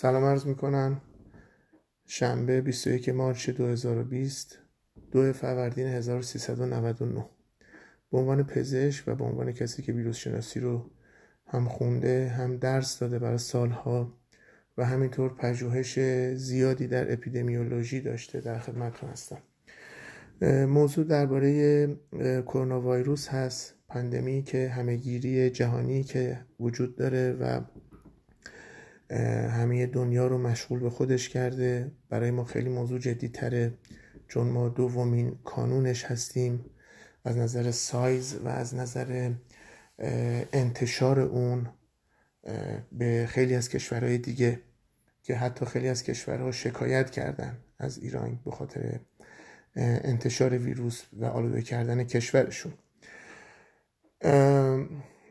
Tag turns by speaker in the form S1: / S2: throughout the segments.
S1: سلام عرض می‌کنم. شنبه 21 مارچ 2020 دو فروردین 1399 به عنوان پزشک و به عنوان کسی که ویروس شناسی رو هم خونده هم درس داده برای سالها و همینطور پژوهش زیادی در اپیدمیولوژی داشته در خدمتتون هستم. موضوع درباره کرونا ویروس هست پندمی که همهگیری جهانی که وجود داره و همه دنیا رو مشغول به خودش کرده. برای ما خیلی موضوع جدی تره چون ما دومین کانونش هستیم. از نظر سایز و از نظر انتشار اون به خیلی از کشورهای دیگه که حتی خیلی از کشورها شکایت کردن از ایران به خاطر انتشار ویروس و آلوده کردن کشورشون.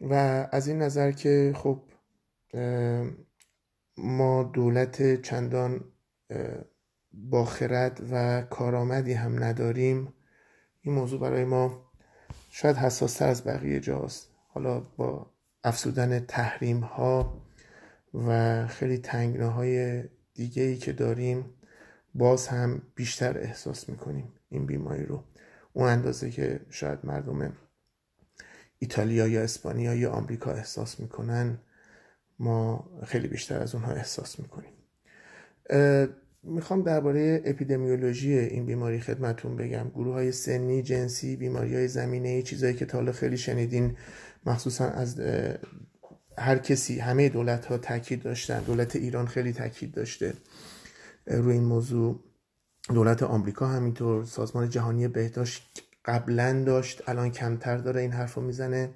S1: و از این نظر که خب ما دولت چندان با خرد و کارآمدی هم نداریم. این موضوع برای ما شاید حساستر از بقیه جاست. حالا با افسودن تحریم ها و خیلی تنگناهای دیگه ای که داریم باز هم بیشتر احساس می‌کنیم این بیماری رو. اون اندازه که شاید مردم ایتالیا یا اسپانیا یا آمریکا احساس می‌کنن ما خیلی بیشتر از اونها احساس می‌کنیم. می‌خوام درباره اپیدمیولوژی این بیماری خدمتون بگم. گروه های سنی جنسی بیماری های زمینه چیزایی که تا حالا خیلی شنیدین مخصوصا از هر کسی همه دولت ها تاکید داشتن. دولت ایران خیلی تاکید داشته روی این موضوع. دولت آمریکا همینطور. سازمان جهانی بهداشت قبلا داشت. الان کمتر داره این حرف می‌زنه.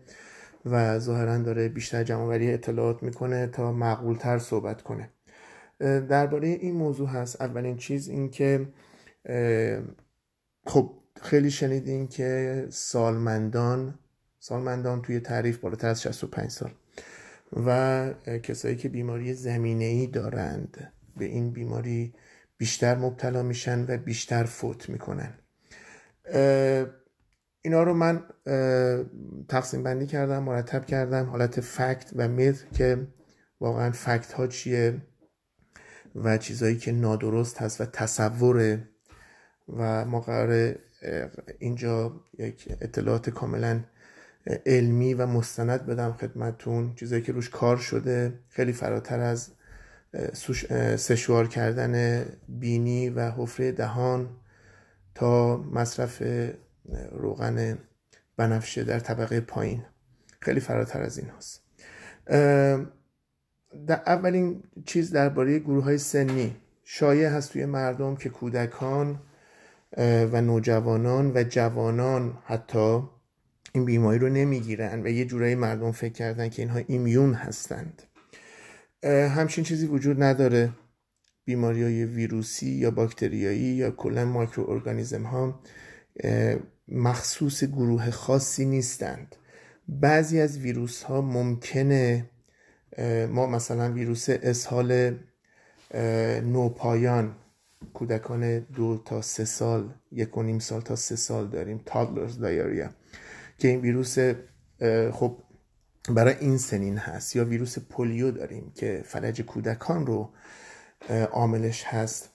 S1: و ظاهرا داره بیشتر جمعوری اطلاعات می‌کنه تا معقولتر صحبت کنه. درباره این موضوع هست اولین چیز این که خب خیلی شنیدین که سالمندان سالمندان توی تعریف بالاتر از 65 سال و کسایی که بیماری زمینه ای دارند به این بیماری بیشتر مبتلا میشن و بیشتر فوت می‌کنن. اینا رو من تقسیم بندی کردم مرتب کردم حالت فکت و میت که واقعا فکت ها چیه و چیزایی که نادرست هست و تصوره و ما قرار اینجا یک اطلاعات کاملا علمی و مستند بدم خدمتون چیزایی که روش کار شده خیلی فراتر از سشوار کردن بینی و حفره دهان تا مصرف روغن بنفشه در طبقه پایین. خیلی فراتر از این هست در اولین چیز درباره گروه های سنی. شایع هست توی مردم که کودکان و نوجوانان و جوانان حتی این بیماری رو نمی‌گیرن و یه جورایی مردم فکر کردن که اینها ایمیون هستند. همچین چیزی وجود نداره. بیماری های ویروسی یا باکتریایی یا کلا مایکرو ارگانیزم ها مخصوص گروه خاصی نیستند. بعضی از ویروس ها ممکنه ما مثلا ویروس اسهال نوپایان کودکان دو تا سه سال یک و نیم سال تا سه سال داریم تادلرز دایاریا که این ویروس خب برای این سنین هست یا ویروس پولیو داریم که فلج کودکان رو عاملش هست.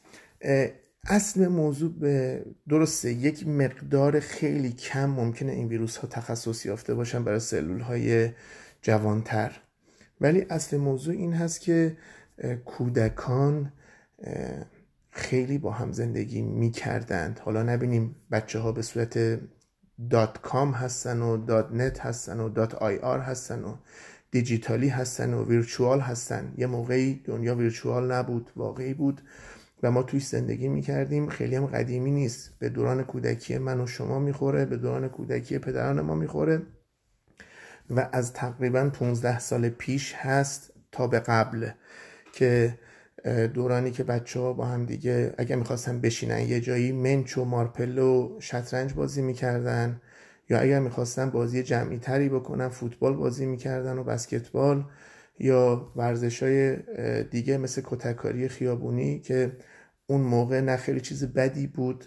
S1: اصل موضوع به درسته یک مقدار خیلی کم ممکنه این ویروس ها تخصص یافته باشن برای سلول های جوانتر. ولی اصل موضوع این هست که کودکان خیلی با هم زندگی می کردند حالا نبینیم بچه ها به صورت dot com هستن و dot net هستن و dot IR هستن و دیجیتالی هستن و virtual هستن. یه موقعی دنیا virtual نبود واقعی بود. و ما توی زندگی می‌کردیم. خیلی هم قدیمی نیست. به دوران کودکی من و شما می‌خوره به دوران کودکی پدران ما می‌خوره. و از تقریبا 15 سال پیش هست تا به قبل که دورانی که بچه ها با هم دیگه اگه می‌خواستن بشینن یه جایی منچ و مارپلو شطرنج بازی می‌کردن یا اگر می‌خواستن بازی جمعی تری بکنن فوتبال بازی می‌کردن و بسکتبال. یا ورزش های دیگه مثل کتککاری خیابونی که اون موقع نه خیلی چیز بدی بود.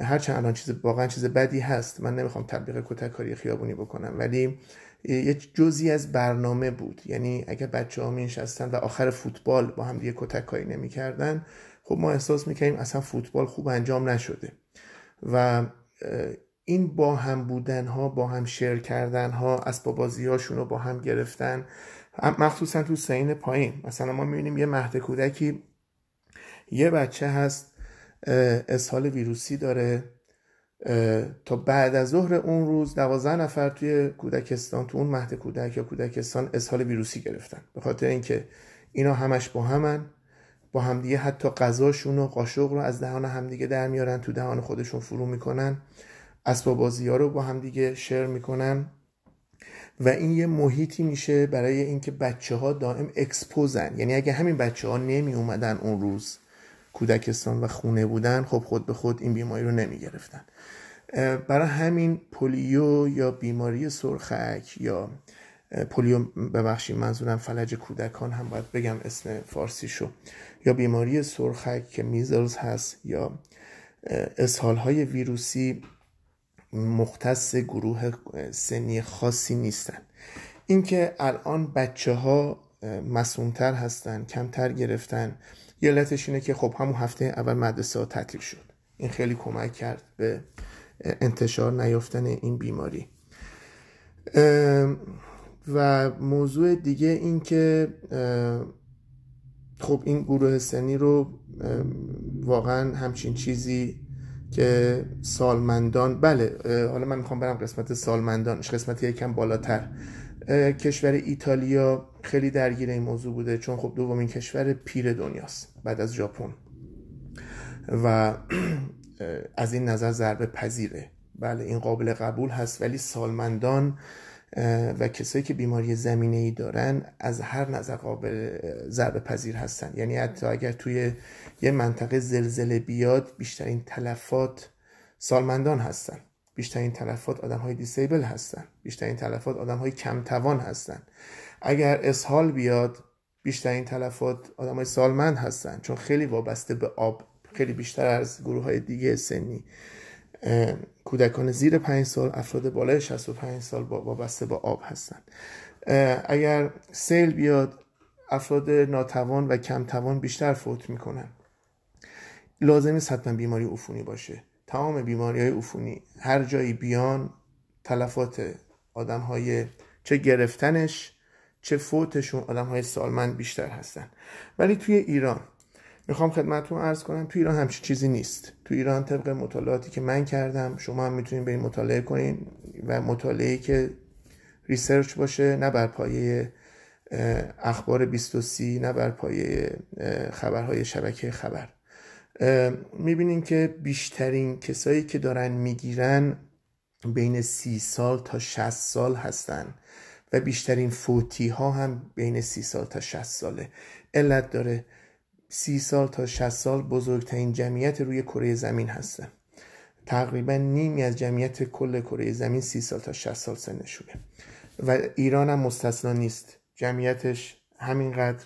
S1: هرچند الان چیز واقعا چیز بدی هست. من نمی‌خوام تبلیغ کتککاری خیابونی بکنم ولی یه جزی از برنامه بود. یعنی اگر بچه ها می و آخر فوتبال با هم دیگه کتک کاری نمی کردن خب ما احساس می‌کنیم اصلا فوتبال خوب انجام نشده. و این با هم بودن ها با هم شیر کردن ها اسباب بازی هاشون رو با هم گرفتن. مخصوصا تو سین پایین. مثلا ما می‌بینیم یه مهد کودکی یه بچه هست اسهال ویروسی داره تا بعد از ظهر اون روز دوازده نفر توی کودکستان تو اون مهد کودک یا کودکستان اسهال ویروسی گرفتن. به خاطر اینکه اینا همش با همن با همدیگه حتی غذاشون و قاشق رو از دهان همدیگه در میارن تو دهان خودشون فرو می‌کنن اسباب بازی ها رو با همدیگه شیر می‌کنن. و این یه محیطی میشه برای اینکه بچه ها دائم اکسپوزن. یعنی اگه همین بچه ها نمی اومدن اون روز کودکستان و خونه بودن خب خود به خود این بیماری رو نمی گرفتن برای همین پولیو یا بیماری سرخک یا پولیو ببخشید منظورم فلج کودکان هم باید بگم اسم فارسی شو یا بیماری سرخک که میزلز هست یا اسهال های ویروسی مختص گروه سنی خاصی نیستن. اینکه الان بچه ها مسئولتر هستن کمتر گرفتن یه علتش اینه که خب همون هفته اول مدرسه ها تعطیل شد. این خیلی کمک کرد به انتشار نیافتن این بیماری. و موضوع دیگه این که خب این گروه سنی رو واقعا همچین چیزی که سالمندان بله حالا من می‌خوام برم قسمت سالمندانش قسمت یکم بالاتر. کشور ایتالیا خیلی درگیر این موضوع بوده چون خب دومین کشور پیر دنیاست بعد از ژاپن. و از این نظر ضربه پذیره. بله این قابل قبول هست ولی سالمندان و کسایی که بیماری زمینه ای دارن از هر نظر قابل ضربه پذیر هستن. یعنی حتی اگر توی یه منطقه زلزله بیاد بیشترین تلفات سالمندان هستن. بیشترین تلفات آدم های دیسیبل هستن. بیشترین تلفات آدم های کمتوان هستن. اگر اسهال بیاد بیشترین تلفات آدم های سالمند هستن. چون خیلی وابسته به آب خیلی بیشتر از گروه های دیگه سنی. کودکان زیر 5 سال افراد بالای 65 سال وابسته با آب هستن. اگر سیل بیاد افراد ناتوان و کمتوان بیشتر فوت می‌کنن. لازم نیست حتما بیماری عفونی باشه. تمام بیماری های عفونی. هر جایی بیان تلفات آدم های چه گرفتنش چه فوتشون آدم های سالمند بیشتر هستن. ولی توی ایران می‌خوام خدمتتون ارز کنم تو ایران همچین چیزی نیست. تو ایران طبق مطالعاتی که من کردم شما هم می‌تونید این مطالعه کنین و مطالعه که ریسرچ باشه نه بر پایه اخبار 23 نه بر پایه خبرهای شبکه خبر. می‌بینین که بیشترین کسایی که دارن می‌گیرن بین سی سال تا 60 سال هستن و بیشترین فوتی ها هم بین سی سال تا 60 ساله. علت داره سی سال تا 60 سال بزرگترین جمعیت روی کره زمین هستن. تقریبا نیمی از جمعیت کل کره زمین سی سال تا 60 سال سنشونه و ایران هم مستثنا نیست. جمعیتش همینقدر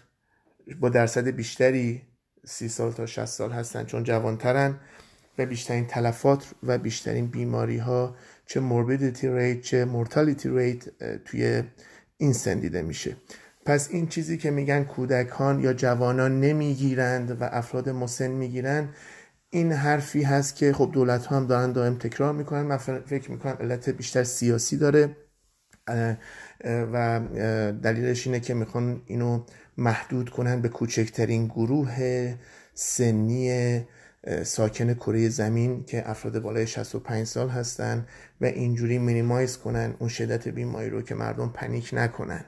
S1: با درصد بیشتری سی سال تا 60 سال هستن چون جوانترن و بیشترین تلفات و بیشترین بیماری ها چه morbidity rate چه mortality rate توی این سن دیده میشه. پس این چیزی که میگن کودکان یا جوانان نمی‌گیرند و افراد مسن می‌گیرند این حرفی هست که خب دولت ها هم دارن دائم تکرار می‌کنن. من فکر می‌کنم علت بیشتر سیاسی داره. و دلیلش اینه که می‌خوان اینو محدود کنن به کوچکترین گروه سنی ساکن کره زمین که افراد بالای 65 سال هستن و اینجوری مینیمایز کنن اون شدت بیماری رو که مردم پنیک نکنن.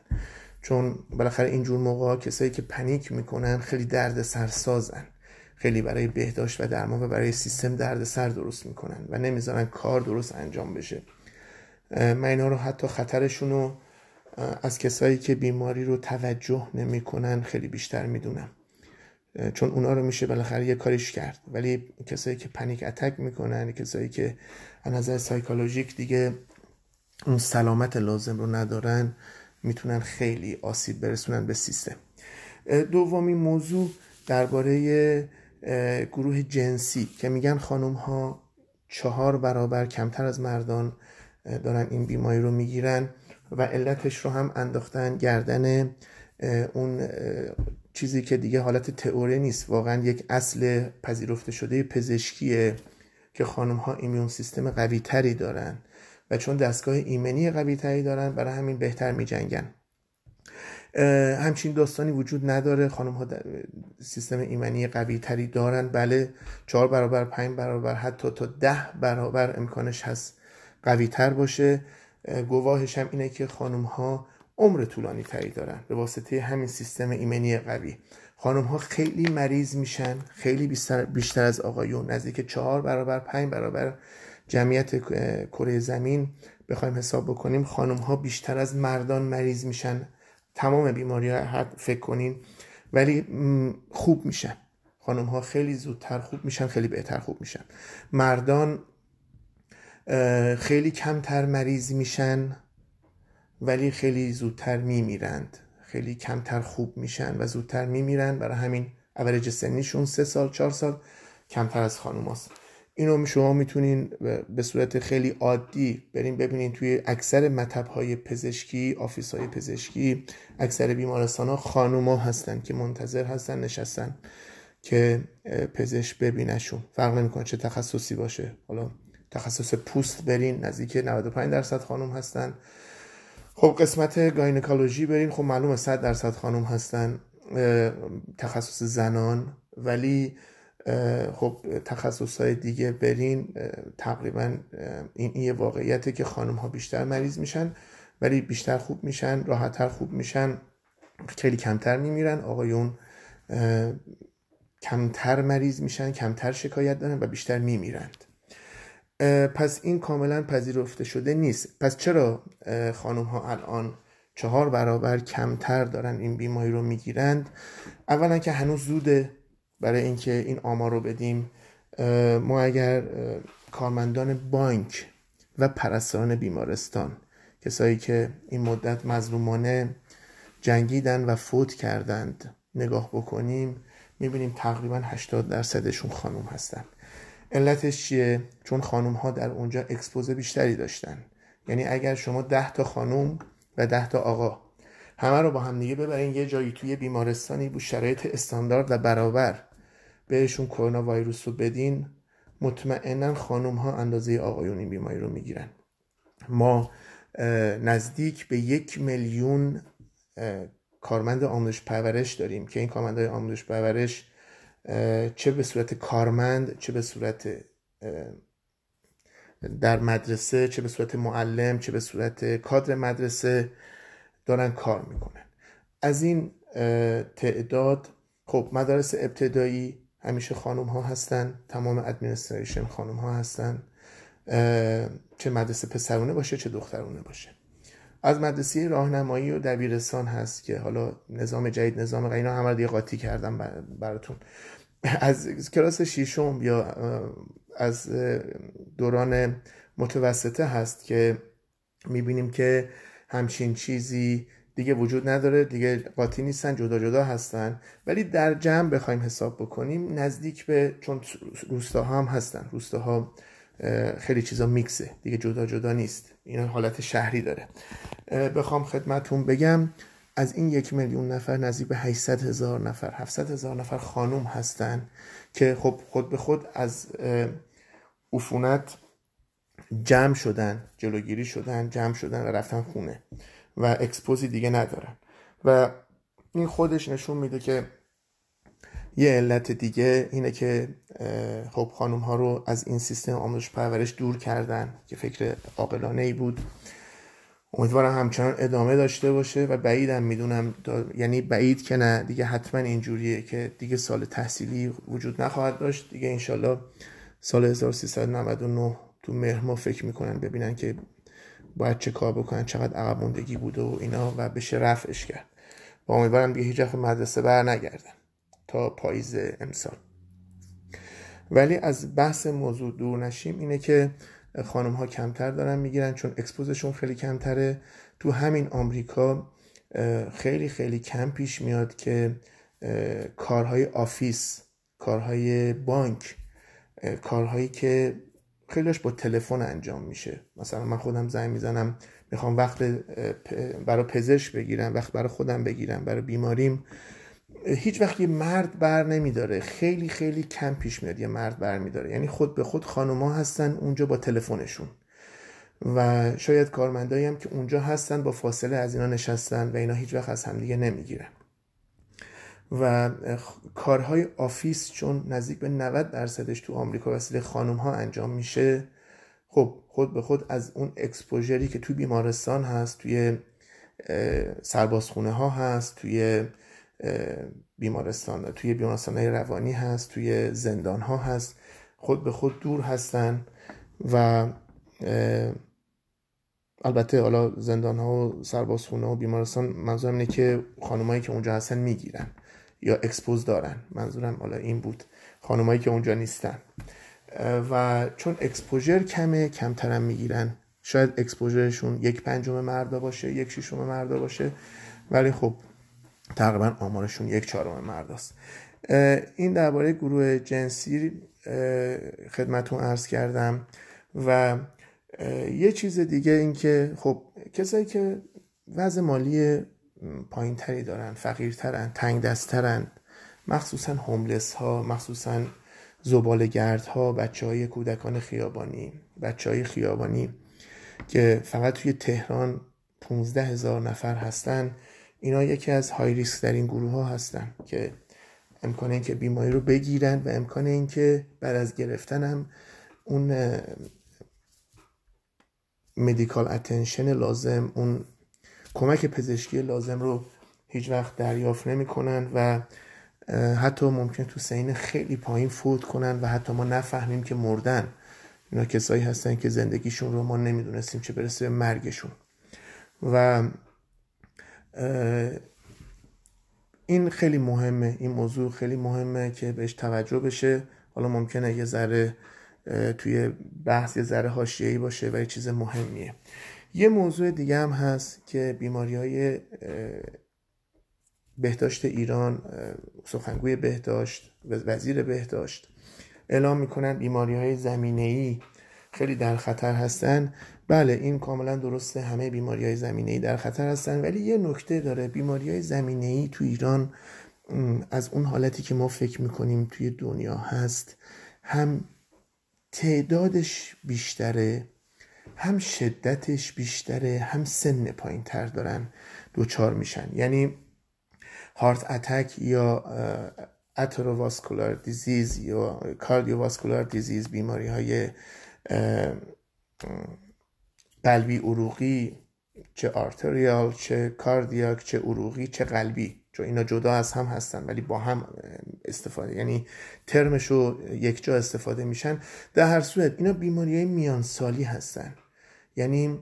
S1: چون بالاخره اینجور موقع کسایی که پنیک می‌کنن خیلی درد سرسازن خیلی برای بهداشت و درمان و برای سیستم درد سر درست می‌کنن و نمی‌ذارن کار درست انجام بشه. من اینا رو حتی خطرشون رو از کسایی که بیماری رو توجه نمی‌کنن خیلی بیشتر می‌دونم. چون اونا رو میشه بالاخره یه کاریش کرد. ولی کسایی که پنیک اتک می‌کنن کسایی که از نظر سایکولوژیک دیگه اون سلامت لازم رو ندارن می‌تونن خیلی آسیب برسونن به سیستم. دومین موضوع درباره گروه جنسی که میگن خانم ها چهار برابر کمتر از مردان دارن این بیماری رو می‌گیرن و علتش رو هم انداختن گردن اون چیزی که دیگه حالت تئوری نیست. واقعا یک اصل پذیرفته شده پزشکیه که خانم ها ایمیون سیستم قوی تری دارن. و چون دستگاه ایمنی قوی تری دارن برای همین بهتر می جنگن همچین داستانی وجود نداره. خانم ها سیستم ایمنی قوی تری دارن. بله چهار برابر پنج برابر حتی تا ده برابر امکانش هست قوی تر باشه. گواهش هم اینه که خانم ها عمر طولانی تری دارن به واسطه همین سیستم ایمنی قوی. خانم ها خیلی مریض میشن خیلی بیشتر, از آقایون. نزدیک چهار برابر پنج برابر جمعیت کره زمین بخوایم حساب بکنیم خانم ها بیشتر از مردان مریض میشن. تمام بیماری ها فکر کنین ولی خوب میشن. خانم ها خیلی زودتر خوب میشن خیلی بهتر خوب میشن. مردان خیلی کمتر مریض میشن ولی خیلی زودتر میمیرند. خیلی کمتر خوب میشن و زودتر میمیرن. برای همین اولج سنیشون سه سال چهار سال کمتر از خانوم هست. اینو شما می‌تونین به صورت خیلی عادی بریم ببینین توی اکثر مطب های پزشکی office های پزشکی اکثر بیمارستان ها خانوما هستن که منتظر هستن نشستن که پزشک ببینشون فرق نمی‌کنه چه تخصصی باشه. حالا تخصص پوست برین نزدیک 95 درصد خانم هستن. خب قسمت گاینکالوژی برین. خب معلومه 100 درصد خانم هستن تخصص زنان. ولی خب تخصص های دیگه برین تقریبا این یه واقعیته که خانم ها بیشتر مریض میشن ولی بیشتر خوب میشن راحتتر خوب میشن خیلی کمتر میمیرن. آقایون کمتر مریض میشن کمتر شکایت دارن و بیشتر میمیرند. پس این کاملا پذیرفته شده نیست. پس چرا خانم ها الان چهار برابر کمتر دارن این بیماری رو می‌گیرند؟ اولا که هنوز زوده برای اینکه این آمار رو بدیم ما اگر کارمندان بانک و پرستاران بیمارستان کسایی که این مدت مظلومانه جنگیدن و فوت کردند نگاه بکنیم می‌بینیم تقریبا 80 درصدشون خانم هستن. علتش چیه؟ چون خانم ها در اونجا اکسپوز بیشتری داشتن. یعنی اگر شما ده تا خانم و ده تا آقا همه رو با هم دیگه ببرین یه جایی توی بیمارستانی بود شرایط استاندارد و برابر. بهشون کرونا ویروس رو بدین مطمئنا خانم ها اندازه آقایون این بیماری رو می‌گیرن. ما نزدیک به یک میلیون کارمند آموزش پرورش داریم که این کارمندای آموزش پرورش چه به صورت کارمند چه به صورت در مدرسه چه به صورت معلم چه به صورت کادر مدرسه دارن کار می‌کنن. از این تعداد خب مدارس ابتدایی همیشه خانم ها هستن تمام ادمنستریشن خانم ها هستن چه مدرسه پسرونه باشه چه دخترونه باشه. از مدرسه راهنمایی و دبیرستان هست که حالا نظام جدید نظام اینا همه دیگه قاطی کردم براتون. از کلاس شیشم یا از دوران متوسطه هست که می‌بینیم که همچین چیزی دیگه وجود نداره دیگه قاطی نیستن جدا جدا هستن. ولی در جمع بخوایم حساب بکنیم نزدیک به چون روستاها هم هستن. روستاها خیلی چیزا میکسه. دیگه جدا جدا نیست. این حالت شهری داره. بخوام خدمتون بگم از این یک میلیون نفر نزدیک به 800 هزار نفر 700 هزار نفر خانوم هستن که خب خود به خود از عفونت جمع شدن جلوگیری شدن جمع شدن و رفتن خونه. و اکسپوزی دیگه ندارن. و این خودش نشون میده که یه علت دیگه اینه که خب خانم ها رو از این سیستم آموزش پرورش دور کردن که فکر عاقلانه ای بود. امیدوارم همچنان ادامه داشته باشه و بعیدم می‌دونم یعنی بعید که نه دیگه حتما اینجوریه که دیگه سال تحصیلی وجود نخواهد داشت. دیگه انشالله سال 1399 تو مهر ما فکر می‌کنن ببینن که باید چه کار بکنن چقدر عقب موندگی بوده و اینا و بشه رفعش کرد. و امیدوارم دیگه هیچ مدرسه بر نگردن تا پاییز امسال. ولی از بحث موضوع دور نشیم اینه که خانم ها کمتر دارن می‌گیرن چون اکسپوزشون خیلی کمتره. تو همین آمریکا خیلی خیلی کم پیش میاد که کارهای آفیس کارهای بانک کارهایی که خیلیش با تلفن انجام میشه. مثلا من خودم زنگ می‌زنم می‌خوام وقت برای پزشک بگیرم وقت برای خودم بگیرم برای بیماریم. هیچ وقت یه مرد بر نمیداره. خیلی خیلی کم پیش میاد یه مرد بر میداره. یعنی خود به خود خانوما هستن اونجا با تلفنشون. و شاید کارمندایی هم که اونجا هستن با فاصله از اینا نشستن و اینا هیچ وقت از همدیگه نمی‌گیرن. و کارهای office چون نزدیک به 90 درصدش تو آمریکا وسیله خانم ها انجام میشه خب خود به خود از اون exposure ی که توی بیمارستان هست توی سربازخونه ها هست توی بیمارستان توی بیمارستان های روانی هست توی زندان ها هست خود به خود دور هستن و البته حالا زندان ها و سربازخونه و بیمارستان منظورم اینه که خانمایی که اونجا هستن می‌گیرن. یا expose دارن. منظورم حالا این بود. خانمایی که اونجا نیستن. و چون exposure کمه کمترم می‌گیرن. شاید exposure شون یک پنجم مردا باشه یک ششم مردا باشه. ولی خب تقریبا آمارشون یک چهارم مرداست. این درباره گروه جنسی خدمتون عرض کردم. و یه چیز دیگه این که خب کسایی که وضع مالی پایین تری دارن فقیرترن تنگ دستترن مخصوصا هوملس ها مخصوصا زبال گرد ها بچه های کودکان خیابانی بچه های خیابانی که فقط توی تهران 15 هزار نفر هستن. اینا یکی از های ریسک در این گروه ها هستن که امکان اینکه بیماری رو بگیرن و امکان اینکه بعد از گرفتن هم اون مدیکال اتنشن لازم اون کمک پزشکی لازم رو هیچ وقت دریافت نمی‌کنن و حتی ممکن تو سین خیلی پایین فوت کنن و حتی ما نفهمیم که مردن. اینا کسایی هستن که زندگیشون رو ما نمی‌دونستیم چه برسه به مرگشون. و این خیلی مهمه این موضوع خیلی مهمه که بهش توجه بشه. حالا ممکنه یه ذره توی بحث یه ذره حاشیه‌ای باشه و یه چیز مهمیه. یه موضوع دیگه هم هست که بیماری های بهداشت ایران سخنگوی بهداشت وزیر بهداشت اعلام می‌کنن بیماری های زمینه ای خیلی در خطر هستن. بله این کاملا درسته همه بیماری های زمینه ای در خطر هستن ولی یه نکته داره بیماری های زمینه ای تو ایران از اون حالتی که ما فکر می‌کنیم توی دنیا هست هم تعدادش بیشتره هم شدتش بیشتره هم سن پایین تر دارن دوچار میشن. یعنی هارت اتک یا اتروواسکولار دیزیز یا کاردیوواسکولار دیزیز بیماری های قلبی عروقی چه آرتریال چه کاردیاک چه عروقی چه قلبی. چون اینا جدا از هم هستن ولی با هم استفاده. یعنی ترمشو یک جا استفاده میشن. در هر صورت اینا بیماری های میانسالی هستن. یعنی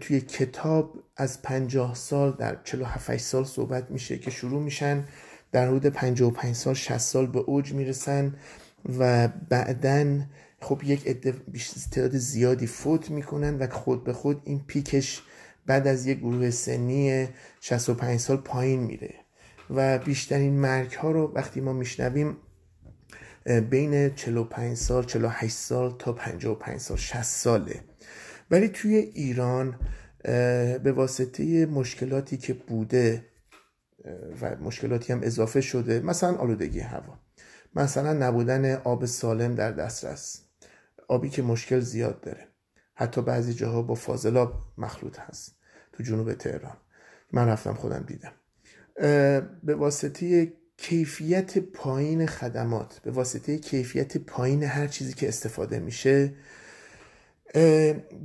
S1: توی کتاب از پنجاه سال در 47 سال صحبت میشه که شروع میشن. در حدود 55 سال 60 سال به اوج می‌رسن و بعدا خب یک تعداد زیادی فوت می‌کنن و خود به خود این پیکش بعد از یک گروه سنی 65 سال پایین میره. و بیشترین مرگ ها رو وقتی ما میشنویم بین 45 سال 48 سال تا 55 سال 60 ساله. ولی توی ایران به واسطه مشکلاتی که بوده و مشکلاتی هم اضافه شده مثلا آلودگی هوا. مثلا نبودن آب سالم در دسترس آبی که مشکل زیاد داره. حتی بعضی جاها با فاضلاب مخلوط هست تو جنوب تهران. من رفتم خودم دیدم. به واسطه کیفیت پایین خدمات به واسطه کیفیت پایین هر چیزی که استفاده میشه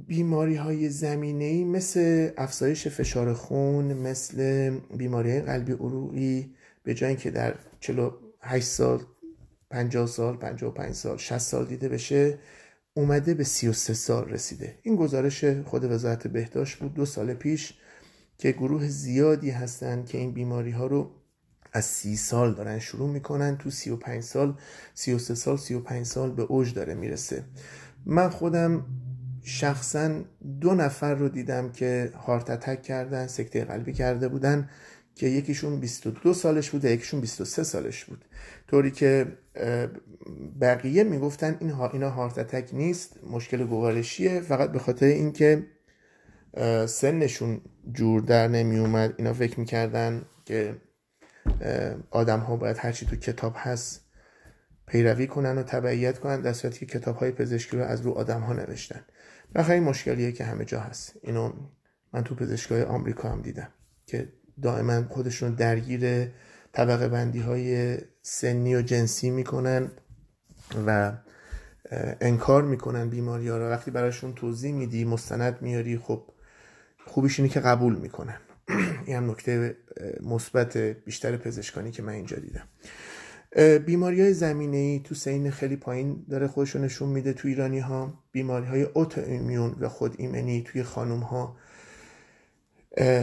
S1: بیماری های زمینه ای مثل افزایش فشار خون مثل بیماری قلبی عروقی به جای اینکه در 48 سال 50 سال 55 سال 60 سال دیده بشه اومده به 33 سال رسیده. این گزارش خود وزارت بهداشت بود دو سال پیش که گروه زیادی هستن که این بیماری ها رو از سی سال دارن شروع می‌کنن. تو سی و پنج سال سی و سه سال سی و پنج سال به اوج داره می‌رسه. من خودم شخصا دو نفر رو دیدم که هارت اتک کردن سکته قلبی کرده بودن که یکیشون 22 سالش بود و یکیشون 23 سالش بود. طوری که بقیه می‌گفتن این اینا هارت نیست مشکل گوارشیه. فقط به خاطر اینکه سنشون جور در نمی اومد اینا فکر می‌کردن که آدم ها باید هرچی تو کتاب هست پیروی کنن و تبعیت کنن در صورتی که کتاب های پزشکی رو از رو آدم ها نوشتن بخیر مشکلیه که همه جا هست. اینو من تو پزشکای آمریکا هم دیدم که دائما خودشون درگیر طبقه بندی های سنی و جنسی می‌کنن و انکار می‌کنن بیماری ها رو. وقتی براشون توضیح میدی مستند میاری خب خوبیش اینه که قبول می‌کنن. این هم نکته مثبت بیشتر پزشکانی که من اینجا دیدم. بیماری های زمینه ای تو سین خیلی پایین داره خودشون نشون میده تو ایرانی ها بیماری های اوتو ایمیون و خود ایمنی توی خانوم ها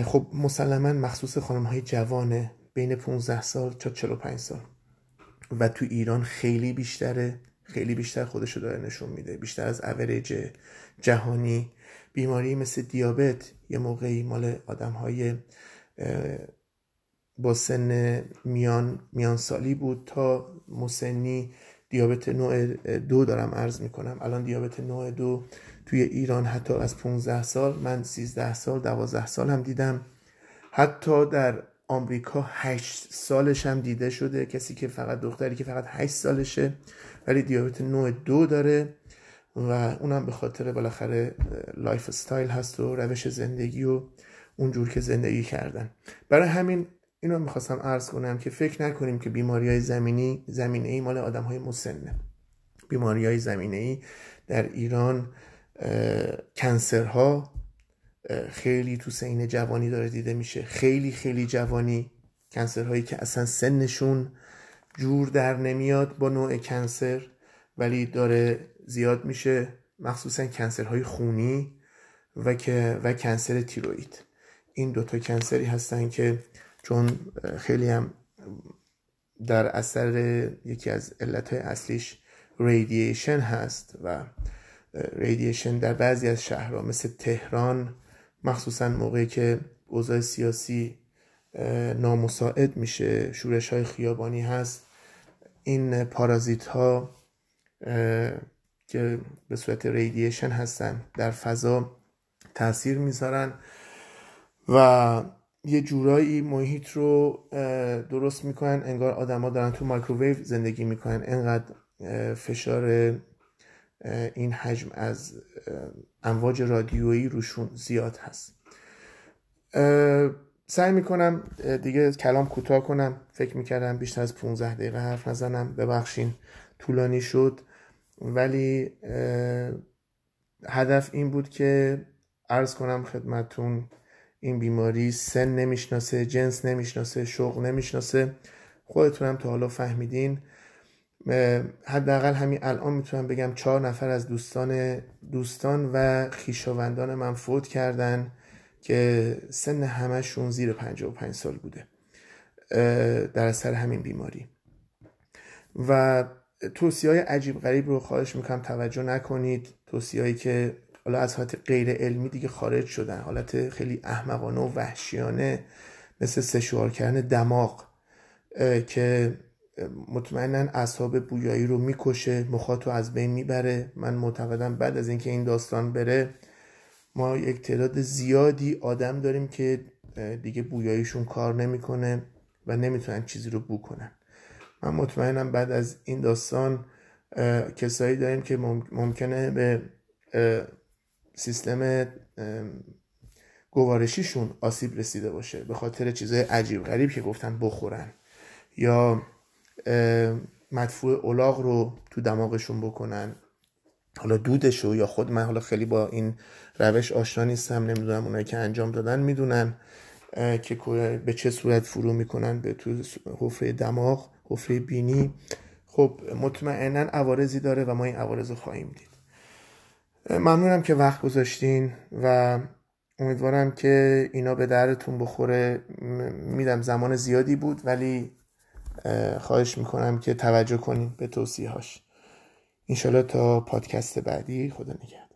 S1: خب مسلما مخصوص خانم های جوانه بین 15 سال تا 45 سال. و تو ایران خیلی بیشتره خیلی بیشتر خودشو داره نشون میده. بیشتر از اوریج جهانی. بیماری مثل دیابت یه موقعی مال آدم های با سن میان, میان سالی بود تا مسنی دیابت نوع دو دارم عرض می‌کنم. الان دیابت نوع دو توی ایران حتی از 15 سال من 13 سال 12 سال هم دیدم. حتی در آمریکا 8 سالش هم دیده شده. کسی که فقط دختری که فقط 8 سالشه ولی دیابت نوع دو داره و اونم به خاطر بالاخره lifestyle هست و روش زندگی و اونجور که زندگی کردن. برای همین اینو می‌خواستم عرض کنم که فکر نکنیم که بیماری های زمینی زمینه ای مال آدم های مسنه. بیماری های زمینه ای در ایران کنسرها خیلی تو سین جوانی داره دیده میشه. خیلی خیلی جوانی کنسرهایی که اصلا سنشون جور در نمیاد با نوع کنسر ولی داره زیاد میشه مخصوصا کنسرهای خونی و که و کنسر تیروید این دوتا کنسری هستن که چون خیلی هم در اثر یکی از علت اصلیش ریدییشن هست و ریدییشن در بعضی از شهرها مثل تهران مخصوصا موقعی که اوضاع سیاسی نامساعد میشه شورش های خیابانی هست این پارازیت ها که به صورت ریدییشن هستن در فضا تاثیر می‌ذارن و یه جورایی محیط رو درست می‌کنن انگار آدما دارن تو مایکروویو زندگی می‌کنن. انقدر فشار این حجم از امواج رادیویی روشون زیاد هست. سعی می‌کنم دیگه کلام کوتاه کنم. فکر می‌کردم بیشتر از 15 دقیقه حرف نزنم. ببخشین طولانی شد. ولی هدف این بود که عرض کنم خدمتون این بیماری سن نمی‌شناسه جنس نمی‌شناسه شغل نمی‌شناسه. خودتونم تا حالا فهمیدین. حداقل همین الان می‌تونم بگم چهار نفر از دوستان دوستان و خیشاوندان من فوت کردن که سن همشون زیر 55 سال بوده. در اثر همین بیماری. و توصیه های عجیب غریب رو خواهش می‌کنم توجه نکنید. توصیه که حالا از حالت غیر علمی دیگه خارج شدن. حالت خیلی احمقانه و وحشیانه مثل سشوار کردن دماغ که مطمئنا اصحاب بویایی رو می‌کشه مخاطو از بین می‌بره. من معتقدم بعد از اینکه این داستان بره ما یک تعداد زیادی آدم داریم که دیگه بویاییشون کار نمی‌کنه و نمی‌تونن چیزی رو بو کنن. من مطمئنم بعد از این داستان کسایی داریم که ممکنه به سیستم گوارشیشون آسیب رسیده باشه به خاطر چیزای عجیب غریب که گفتن بخورن. یا مدفوع اولاغ رو تو دماغشون بکنن. حالا دودشو یا خود من حالا خیلی با این روش آشنا نیستم نمی‌دونم اونایی که انجام دادن می‌دونن که به چه صورت فرو می‌کنن به تو حفره دماغ حفره بینی. خب مطمئنا عوارضی داره و ما این عوارض رو خواهیم دید. ممنونم که وقت گذاشتین و امیدوارم که اینا به درتون بخوره. میدم زمان زیادی بود ولی خواهش می‌کنم که توجه کنین به توصیه هاش انشالله تا پادکست بعدی. خدا نگهدار.